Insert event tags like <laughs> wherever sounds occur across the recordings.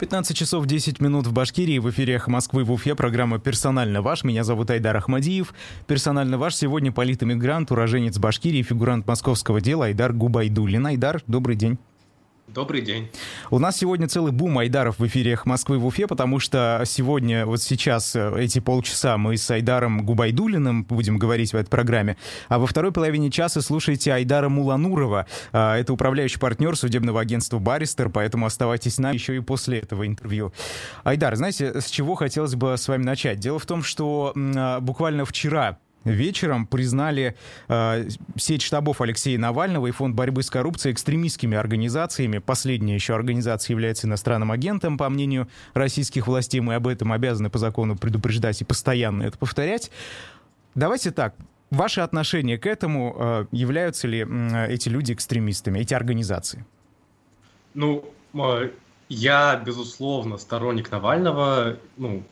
15 часов 10 минут в Башкирии, в эфире «Эхо Москвы» в Уфе, программа «Персонально ваш». Меня зовут Айдар Ахмадиев. «Персонально ваш» сегодня политэмигрант, уроженец Башкирии, фигурант московского дела Айдар Губайдулин. Айдар, добрый день. Добрый день. У нас сегодня целый бум Айдаров в эфире Москвы в Уфе, потому что сегодня, вот сейчас, э, эти полчаса мы с Айдаром Губайдулиным будем говорить в этой программе, а во второй половине часа слушайте Айдара Муланурова. А, это управляющий партнер судебного агентства «Баристер», поэтому оставайтесь с нами еще и после этого интервью. Айдар, знаете, с чего хотелось бы с вами начать? Дело в том, что а, буквально вчера вечером признали э, сеть штабов Алексея Навального и Фонд борьбы с коррупцией экстремистскими организациями. Последняя еще организация является иностранным агентом, по мнению российских властей. Мы об этом обязаны по закону предупреждать и постоянно это повторять. Давайте так. Ваши отношения к этому, э, являются ли э, эти люди экстремистами, эти организации? Ну, я, безусловно, сторонник Навального. Ну,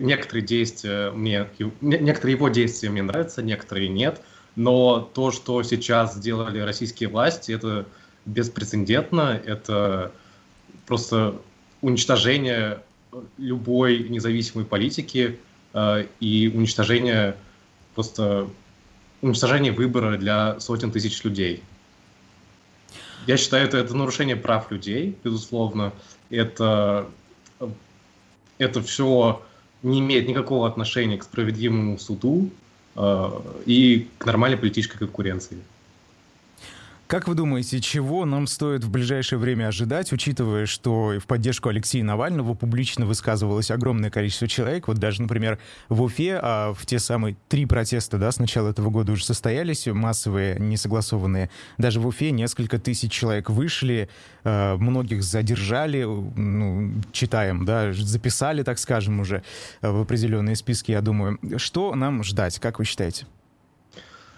некоторые действия мне, некоторые его действия мне нравятся, некоторые нет. Но то, что сейчас сделали российские власти, это беспрецедентно, это просто уничтожение любой независимой политики э, и уничтожение просто уничтожение выбора для сотен тысяч людей. Я считаю, это, это нарушение прав людей, безусловно. Это, это все не имеет никакого отношения к справедливому суду э, и к нормальной политической конкуренции. Как вы думаете, чего нам стоит в ближайшее время ожидать, учитывая, что в поддержку Алексея Навального публично высказывалось огромное количество человек? Вот даже, например, в Уфе а в те самые три протеста да, с начала этого года уже состоялись, массовые, несогласованные. Даже в Уфе несколько тысяч человек вышли, э, многих задержали, ну, читаем, да, записали, так скажем, уже в определенные списки, я думаю. Что нам ждать, как вы считаете?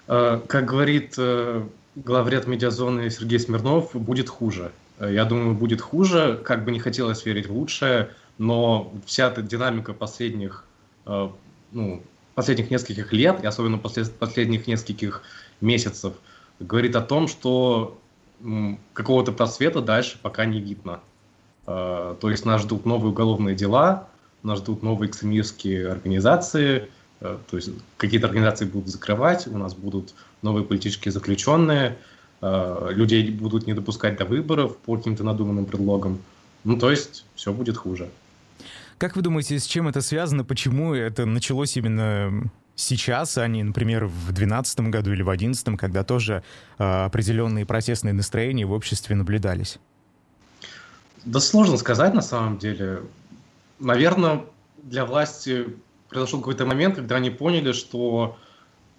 Э, как говорит э, главред медиазоны Сергей Смирнов, будет хуже. Э, я думаю, будет хуже, как бы не хотелось верить в лучшее, но вся эта динамика последних, э, ну, последних нескольких лет, и особенно послед, последних нескольких месяцев, говорит о том, что какого-то просвета дальше пока не видно. Э, то есть нас ждут новые уголовные дела, нас ждут новые экстремистские организации, то есть какие-то организации будут закрывать, у нас будут новые политические заключенные, э, людей будут не допускать до выборов по каким-то надуманным предлогам. Ну, то есть все будет хуже. Как вы думаете, с чем это связано? Почему это началось именно сейчас, а не, например, в 2012 году или в 2011, когда тоже э, определенные протестные настроения в обществе наблюдались? Да сложно сказать на самом деле. Наверное, для власти произошел какой-то момент, когда они поняли, что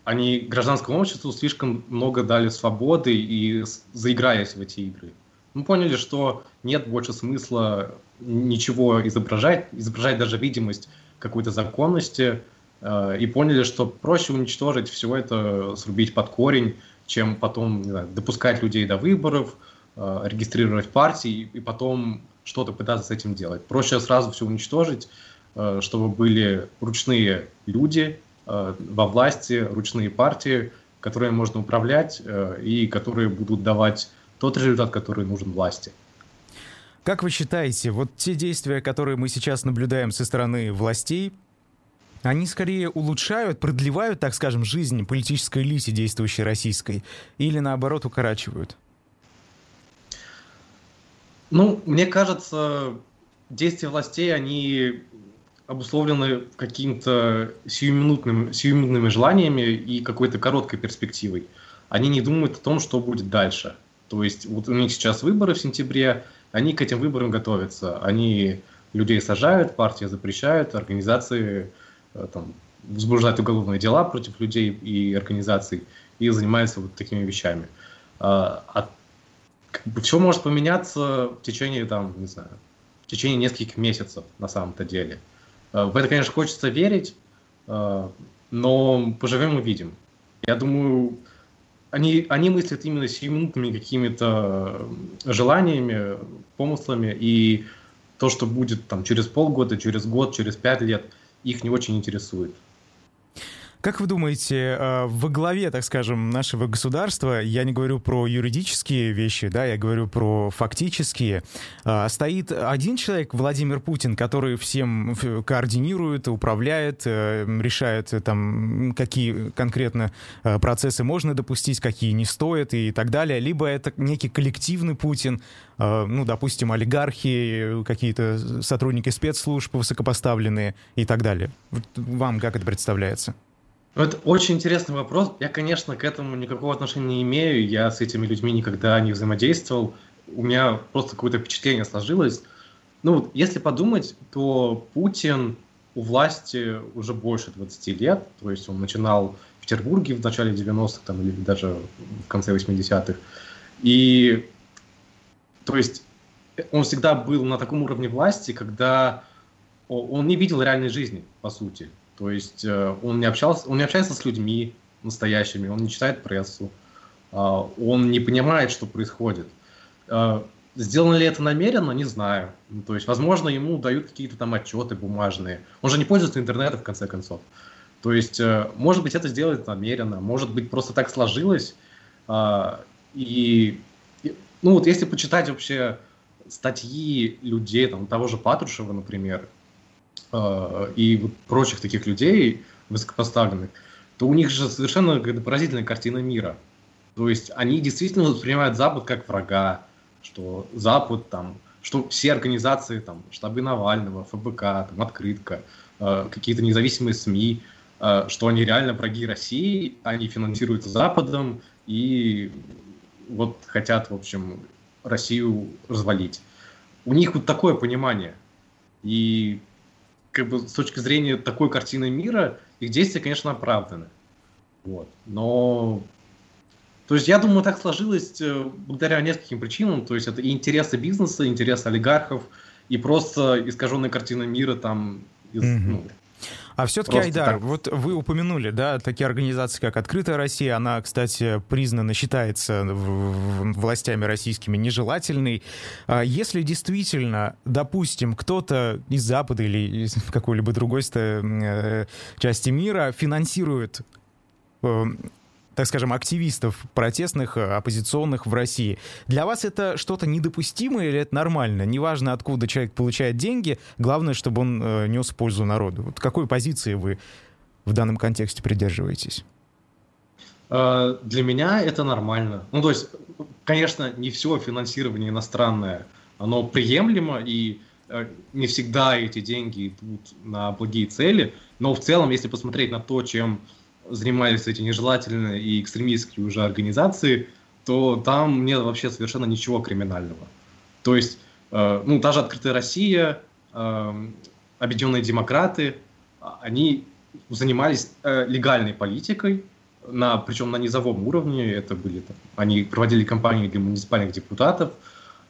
они гражданскому обществу слишком много дали свободы и заиграясь в эти игры. Мы поняли, что нет больше смысла ничего изображать, изображать даже видимость какой-то законности, э, и поняли, что проще уничтожить все это, срубить под корень, чем потом знаю, допускать людей до выборов, э, регистрировать партии и потом что-то пытаться с этим делать. Проще сразу все уничтожить, чтобы были ручные люди, Э, во власти ручные партии, которые можно управлять э, и которые будут давать тот результат, который нужен власти. Как вы считаете, вот те действия, которые мы сейчас наблюдаем со стороны властей, они скорее улучшают, продлевают, так скажем, жизнь политической элите, действующей российской, или наоборот укорачивают? Ну, мне кажется, действия властей, они обусловлены какими-то сиюминутными, сиюминутными желаниями и какой-то короткой перспективой. Они не думают о том, что будет дальше. То есть вот у них сейчас выборы в сентябре, они к этим выборам готовятся. Они людей сажают, партии запрещают, организации э, там, возбуждают уголовные дела против людей и организаций и занимаются вот такими вещами. А, а все может поменяться в течение, там, не знаю, в течение нескольких месяцев на самом-то деле. Э, в это, конечно, хочется верить, э, но поживем и видим. Я думаю, они, они мыслят именно сиюминутными какими-то желаниями, помыслами, и то, что будет там через полгода, через год, через пять лет, их не очень интересует. Как вы думаете, э, во главе, так скажем, нашего государства, я не говорю про юридические вещи, да, я говорю про фактические, э, стоит один человек, Владимир Путин, который всем координирует, управляет, э, решает там, какие конкретно процессы можно допустить, какие не стоит и так далее, либо это некий коллективный Путин, ну, допустим, олигархи, какие-то сотрудники спецслужб высокопоставленные и так далее. Вам как это представляется? Это очень интересный вопрос. Я, конечно, к этому никакого отношения не имею. Я с этими людьми никогда не взаимодействовал. У меня просто какое-то впечатление сложилось. Ну, если подумать, то Путин у власти уже больше 20 лет. То есть он начинал в Петербурге в начале 90-х там, или даже в конце 80-х. И то есть он всегда был на таком уровне власти, когда он не видел реальной жизни, по сути. То есть э, он не, общался, он не общается с людьми настоящими, он не читает прессу, а, он не понимает, что происходит. А, сделано ли это намеренно, не знаю. Ну, то есть, возможно, ему дают какие-то там отчеты бумажные. Он же не пользуется интернетом, в конце концов. То есть, э, может быть, это сделать намеренно, может быть, просто так сложилось. А, и, ну вот, если почитать вообще статьи людей, там, того же Патрушева, например, э, и вот прочих таких людей высокопоставленных, то у них же совершенно какая-то поразительная картина мира. То есть они действительно воспринимают Запад как врага, что Запад там, что все организации, там, штабы Навального, ФБК, там, Открытка, э, какие-то независимые СМИ, э, что они реально враги России, они финансируются Западом и вот хотят, в общем, Россию развалить. У них вот такое понимание. И как бы с точки зрения такой картины мира, их действия, конечно, оправданы. Вот. Но то есть я думаю, так сложилось э, благодаря нескольким причинам. То есть это и интересы бизнеса, интересы олигархов, и просто искаженная картина мира там из, mm-hmm. ну, а все-таки, Айдар, так. вот вы упомянули, да, такие организации, как «Открытая Россия», она, кстати, признана, считается властями российскими нежелательной. А если действительно, допустим, кто-то из Запада или из какой-либо другой э, части мира финансирует э, так скажем, активистов протестных, э, оппозиционных в России. Для вас это что-то недопустимое или это нормально? Неважно, откуда человек получает деньги, главное, чтобы он э, нес пользу народу. Вот какой позиции вы в данном контексте придерживаетесь? Э, для меня это нормально. Ну, то есть, конечно, не все финансирование иностранное, оно приемлемо, и э, не всегда эти деньги идут на благие цели, но в целом, если посмотреть на то, чем занимались эти нежелательные и экстремистские уже организации, то там нет вообще совершенно ничего криминального. То есть, э, ну, та же «Открытая Россия», э, «Объединенные демократы», они занимались э, легальной политикой, на, причем на низовом уровне, это были, там, они проводили кампании для муниципальных депутатов,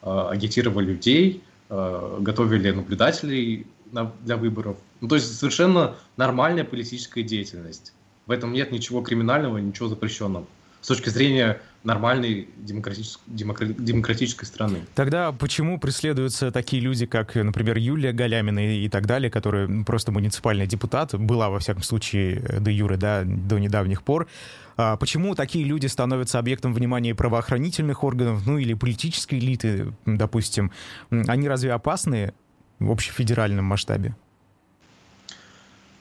э, агитировали людей, э, готовили наблюдателей на, для выборов. Ну, то есть совершенно нормальная политическая деятельность. В этом нет ничего криминального, ничего запрещенного с точки зрения нормальной демократической, демократической страны. Тогда почему преследуются такие люди, как, например, Юлия Галямина и так далее, которые просто муниципальный депутат, была, во всяком случае, до Юры, да, до недавних пор, а почему такие люди становятся объектом внимания правоохранительных органов, ну или политической элиты, допустим? Они разве опасны в общефедеральном масштабе?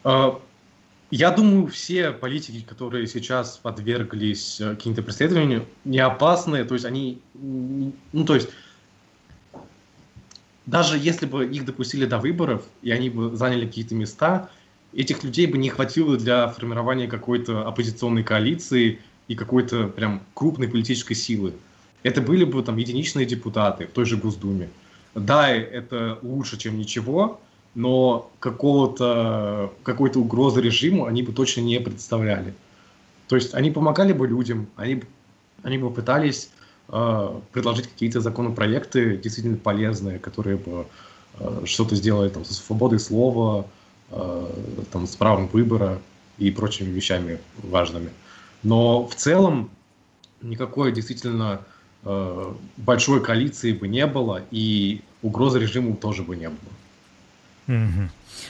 А, я думаю, все политики, которые сейчас подверглись э, каким-то преследованиям, не опасны, то есть они, ну то есть, даже если бы их допустили до выборов, и они бы заняли какие-то места, этих людей бы не хватило для формирования какой-то оппозиционной коалиции и какой-то прям крупной политической силы. Это были бы там единичные депутаты в той же Госдуме. Да, это лучше, чем ничего, но какого-то, какой-то угрозы режиму они бы точно не представляли. То есть они помогали бы людям, они, они бы пытались э, предложить какие-то законопроекты действительно полезные, которые бы э, что-то сделали там, со свободой слова, э, там, с правом выбора и прочими вещами важными. Но в целом никакой действительно э, большой коалиции бы не было, и угрозы режиму тоже бы не было.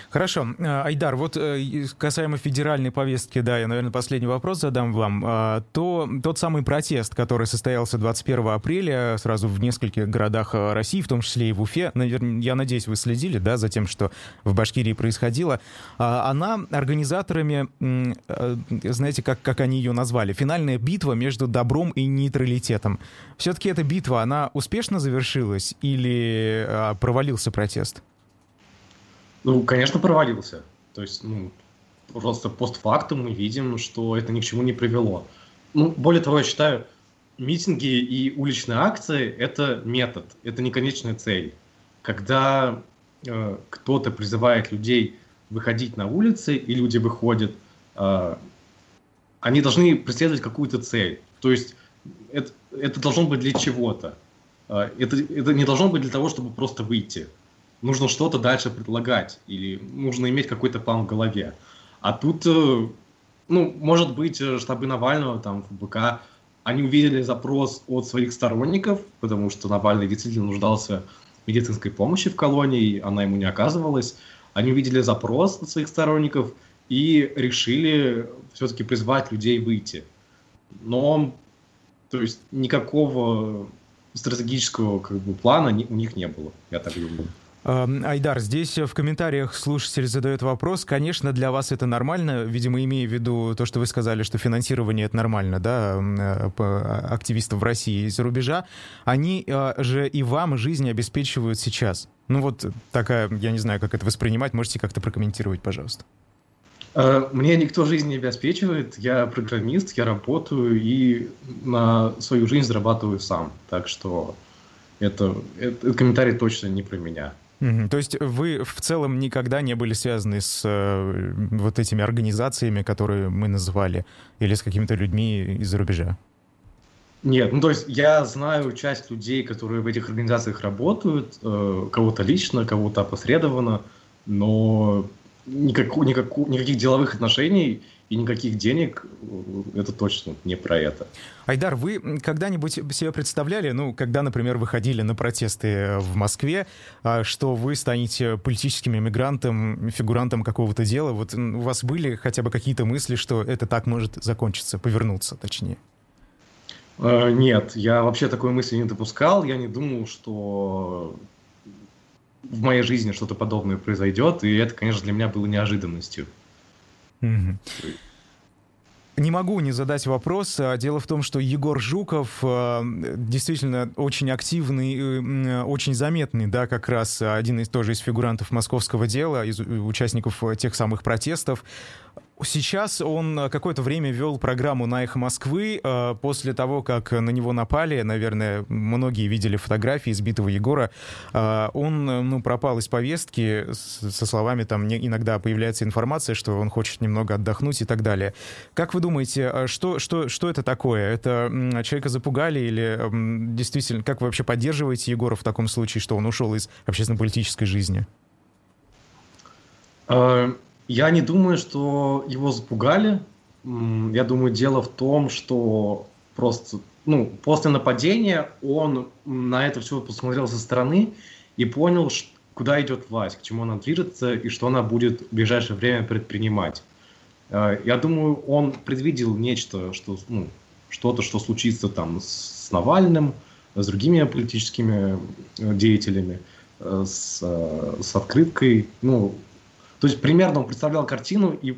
Хорошо. Э, Айдар, вот э, касаемо федеральной повестки, да, я, наверное, последний вопрос задам вам. А, то тот самый протест, который состоялся 21 апреля сразу в нескольких городах э, России, в том числе и в Уфе, наверное, я надеюсь, вы следили, да, за тем, что в Башкирии происходило. А, она организаторами, знаете, как, как они ее назвали, финальная битва между добром и нейтралитетом. Все-таки эта битва, она успешно завершилась или провалился протест? Ну, конечно, провалился. То есть, ну, просто постфактум мы видим, что это ни к чему не привело. Ну, более того, я считаю, митинги и уличные акции – это метод, это не конечная цель. Когда э, кто-то призывает людей выходить на улицы, и люди выходят, э, они должны преследовать какую-то цель. То есть это, это должно быть для чего-то. Э, это, это не должно быть для того, чтобы просто выйти нужно что-то дальше предлагать, или нужно иметь какой-то план в голове. А тут, э, ну, может быть, э, штабы Навального, там, ФБК, они увидели запрос от своих сторонников, потому что Навальный действительно нуждался в медицинской помощи в колонии, она ему не оказывалась. Они увидели запрос от своих сторонников и решили все-таки призвать людей выйти. Но, то есть, никакого стратегического как бы, плана у них не было, я так думаю. Эм, Айдар, здесь в комментариях слушатель задает вопрос. Конечно, для вас это нормально, видимо, имея в виду то, что вы сказали, что финансирование это нормально, да, э, а, активистов в России из-за рубежа. Они э, же и вам жизнь обеспечивают сейчас. Ну вот такая, я не знаю, как это воспринимать, можете как-то прокомментировать, пожалуйста. Э, мне никто жизнь не обеспечивает, я программист, я работаю и на свою жизнь зарабатываю сам. Так что это, это комментарий точно не про меня. То есть вы в целом никогда не были связаны с э, вот этими организациями, которые мы называли, или с какими-то людьми из-за рубежа? Нет, ну то есть я знаю часть людей, которые в этих организациях работают, э, кого-то лично, кого-то опосредованно, но никак, никак, никаких деловых отношений и никаких денег, э, это точно не про это. Айдар, вы когда-нибудь себе представляли, ну, когда, например, выходили на протесты в Москве, а, что вы станете политическим иммигрантом, фигурантом какого-то дела? Вот у вас были хотя бы какие-то мысли, что это так может закончиться, повернуться, точнее? Э, нет, я вообще такой мысли не допускал. Я не думал, что в моей жизни что-то подобное произойдет, и это, конечно, для меня было неожиданностью. Не могу не задать вопрос. А, дело в том, что Егор Жуков а, действительно очень активный, э, очень заметный, да, как раз один из тоже из фигурантов московского дела, из участников тех самых протестов. Сейчас он э, какое-то время вел программу на «Эхо Москвы». Э, после того, как на него напали, наверное, многие видели фотографии избитого Егора, э, он ну, пропал из повестки со словами, там иногда появляется информация, что он хочет немного отдохнуть и так далее. Как вы думаете, что, что, что это такое? Это человека запугали или действительно, как вы вообще поддерживаете Егора в таком случае, что он ушел из общественно-политической жизни? Я не думаю, что его запугали. Я думаю, дело в том, что просто ну, после нападения он на это все посмотрел со стороны и понял, куда идет власть, к чему она движется и что она будет в ближайшее время предпринимать. Э, я думаю, он предвидел нечто, что, ну, что-то, что случится там с Навальным, с другими политическими э, деятелями, э, с, с открыткой. Ну, то есть примерно он представлял картину, и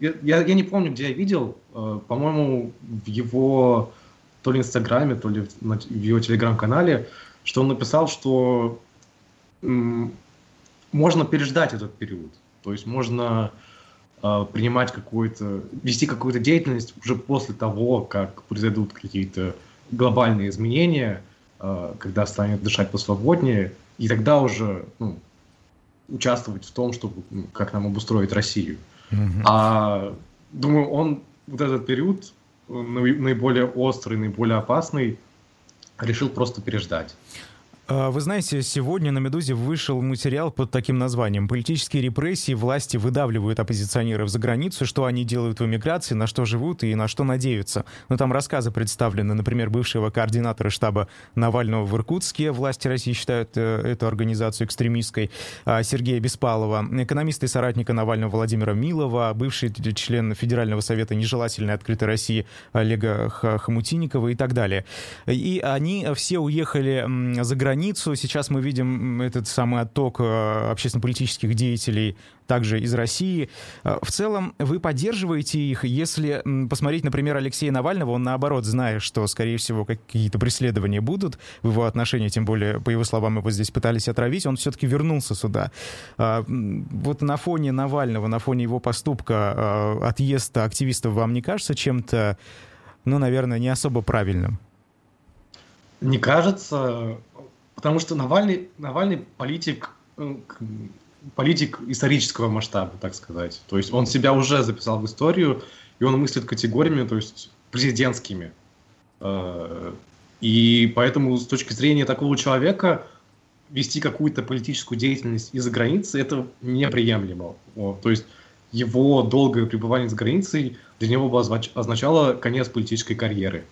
я, я не помню, где я видел, э, по-моему, в его то ли Инстаграме, то ли в, в его Телеграм-канале, что он написал, что м, можно переждать этот период. То есть можно э, принимать какую-то, вести какую-то деятельность уже после того, как произойдут какие-то глобальные изменения, э, когда станет дышать посвободнее, и тогда уже ну, участвовать в том, чтобы ну, как нам обустроить Россию. Mm-hmm. А думаю, он вот этот период наиболее острый, наиболее опасный решил просто переждать. А, вы знаете, сегодня на «Медузе» вышел материал под таким названием «Политические репрессии. Власти выдавливают оппозиционеров за границу. Что они делают в эмиграции, на что живут и на что надеются». Ну, там рассказы представлены, например, бывшего координатора штаба Навального в Иркутске. Власти России считают э, эту организацию экстремистской. А, Сергея Беспалова, экономиста и соратника Навального Владимира Милова, бывший член Федерального совета нежелательной открытой России Олега Хомутинникова и так далее. И они все уехали за границу границу. Сейчас мы видим этот самый отток э, общественно-политических деятелей также из России. Э, в целом, вы поддерживаете их? Если посмотреть, например, Алексея Навального, он наоборот, зная, что, скорее всего, какие-то преследования будут в его отношении, тем более, по его словам, его здесь пытались отравить, он все-таки вернулся сюда. Э, вот на фоне Навального, на фоне его поступка, отъезда активистов вам не кажется чем-то, ну, наверное, не особо правильным? Не кажется. Потому что Навальный, Навальный политик, э, политик исторического масштаба, так сказать. То есть он себя уже записал в историю, и он мыслит категориями, то есть президентскими. Э, и поэтому с точки зрения такого человека вести какую-то политическую деятельность из-за границы, это неприемлемо. То есть его долгое пребывание за границей для него бы означало конец политической карьеры.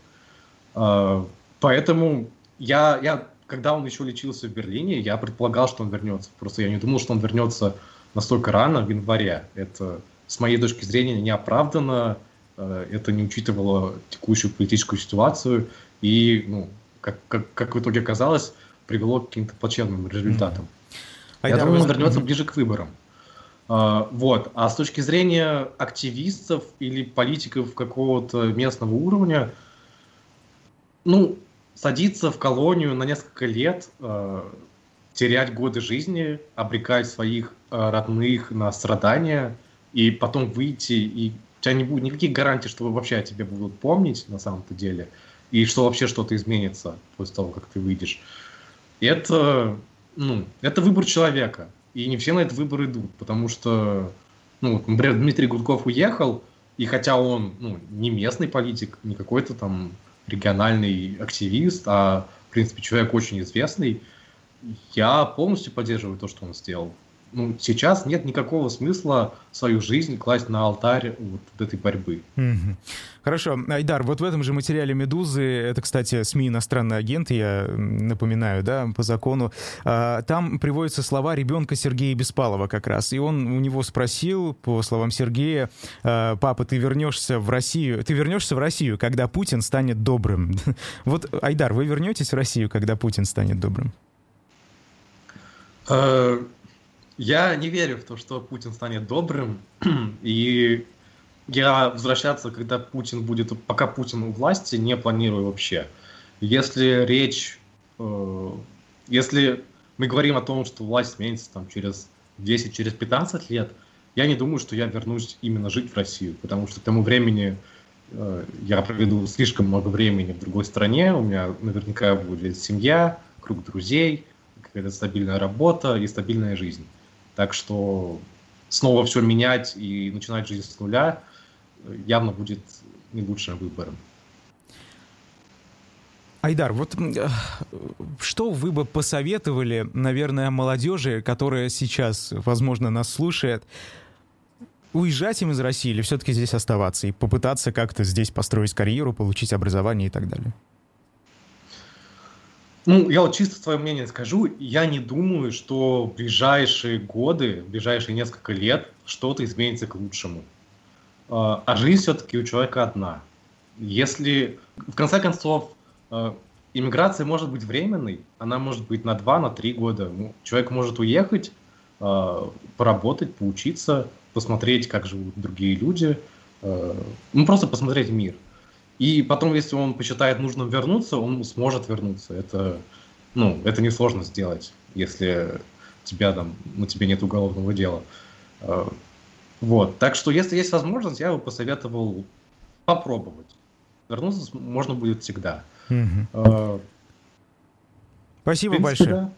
Э, поэтому я, я когда он еще лечился в Берлине, я предполагал, что он вернется. Просто я не думал, что он вернется настолько рано, в январе. Это, с моей точки зрения, неоправданно. Э, это не учитывало текущую политическую ситуацию. И, ну, как, как, как в итоге оказалось, привело к каким-то плачевным результатам. Mm-hmm. Я думаю, он вернется mm-hmm. ближе к выборам. Uh, вот. А с точки зрения активистов или политиков какого-то местного уровня, ну, садиться в колонию на несколько лет, э, терять годы жизни, обрекать своих э, родных на страдания, и потом выйти, и у тебя не будет никаких гарантий, что вообще о тебе будут помнить на самом-то деле, и что вообще что-то изменится после того, как ты выйдешь. Это, ну, это выбор человека. И не все на этот выбор идут, потому что, ну, например, Дмитрий Гудков уехал, и хотя он ну, не местный политик, не какой-то там региональный активист, а, в принципе, человек очень известный, я полностью поддерживаю то, что он сделал. Ну, сейчас нет никакого смысла свою жизнь класть на алтарь вот этой борьбы. Хорошо. Айдар, вот в этом же материале «Медузы», это, кстати, СМИ «Иностранный агент», я напоминаю, да, по закону, а, там приводятся слова ребенка Сергея Беспалова как раз. И он у него спросил, по словам Сергея, «А, «Папа, ты вернешься в Россию, ты вернешься в Россию, когда Путин станет добрым?» <laughs> Вот, Айдар, вы вернетесь в Россию, когда Путин станет добрым? Я не верю в то, что Путин станет добрым, <clears throat> и я возвращаться, когда Путин будет, пока Путин у власти, не планирую вообще. Если речь, э, если мы говорим о том, что власть сменится там через 10, через 15 лет, я не думаю, что я вернусь именно жить в Россию, потому что к тому времени э, я проведу слишком много времени в другой стране, у меня наверняка будет семья, круг друзей, какая-то стабильная работа и стабильная жизнь. Так что снова все менять и начинать жизнь с нуля явно будет не лучшим выбором. Айдар, вот э, что вы бы посоветовали, наверное, молодежи, которая сейчас, возможно, нас слушает, уезжать им из России или все-таки здесь оставаться и попытаться как-то здесь построить карьеру, получить образование и так далее? Ну, я вот чисто свое мнение скажу. Я не думаю, что в ближайшие годы, в ближайшие несколько лет что-то изменится к лучшему. А, а жизнь все-таки у человека одна. Если, в конце концов, а, иммиграция может быть временной, она может быть на два, на три года. Ну, человек может уехать, а, поработать, поучиться, посмотреть, как живут другие люди, ну, просто посмотреть мир. И потом, если он посчитает нужным вернуться, он сможет вернуться. Это, ну, это несложно сделать, если тебя там, на тебе нет уголовного дела. Э, вот. Так что, если есть возможность, я бы посоветовал попробовать. Вернуться можно будет всегда. Угу. Спасибо принципе, большое. Да.